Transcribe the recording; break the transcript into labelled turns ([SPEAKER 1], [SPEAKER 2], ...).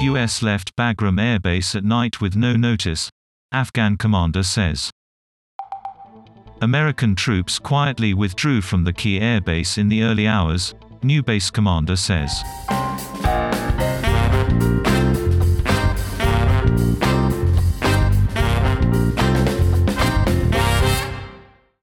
[SPEAKER 1] US left Bagram Air Base at night with no notice, Afghan commander says. American troops quietly withdrew from the key airbase in the early hours, new base commander says.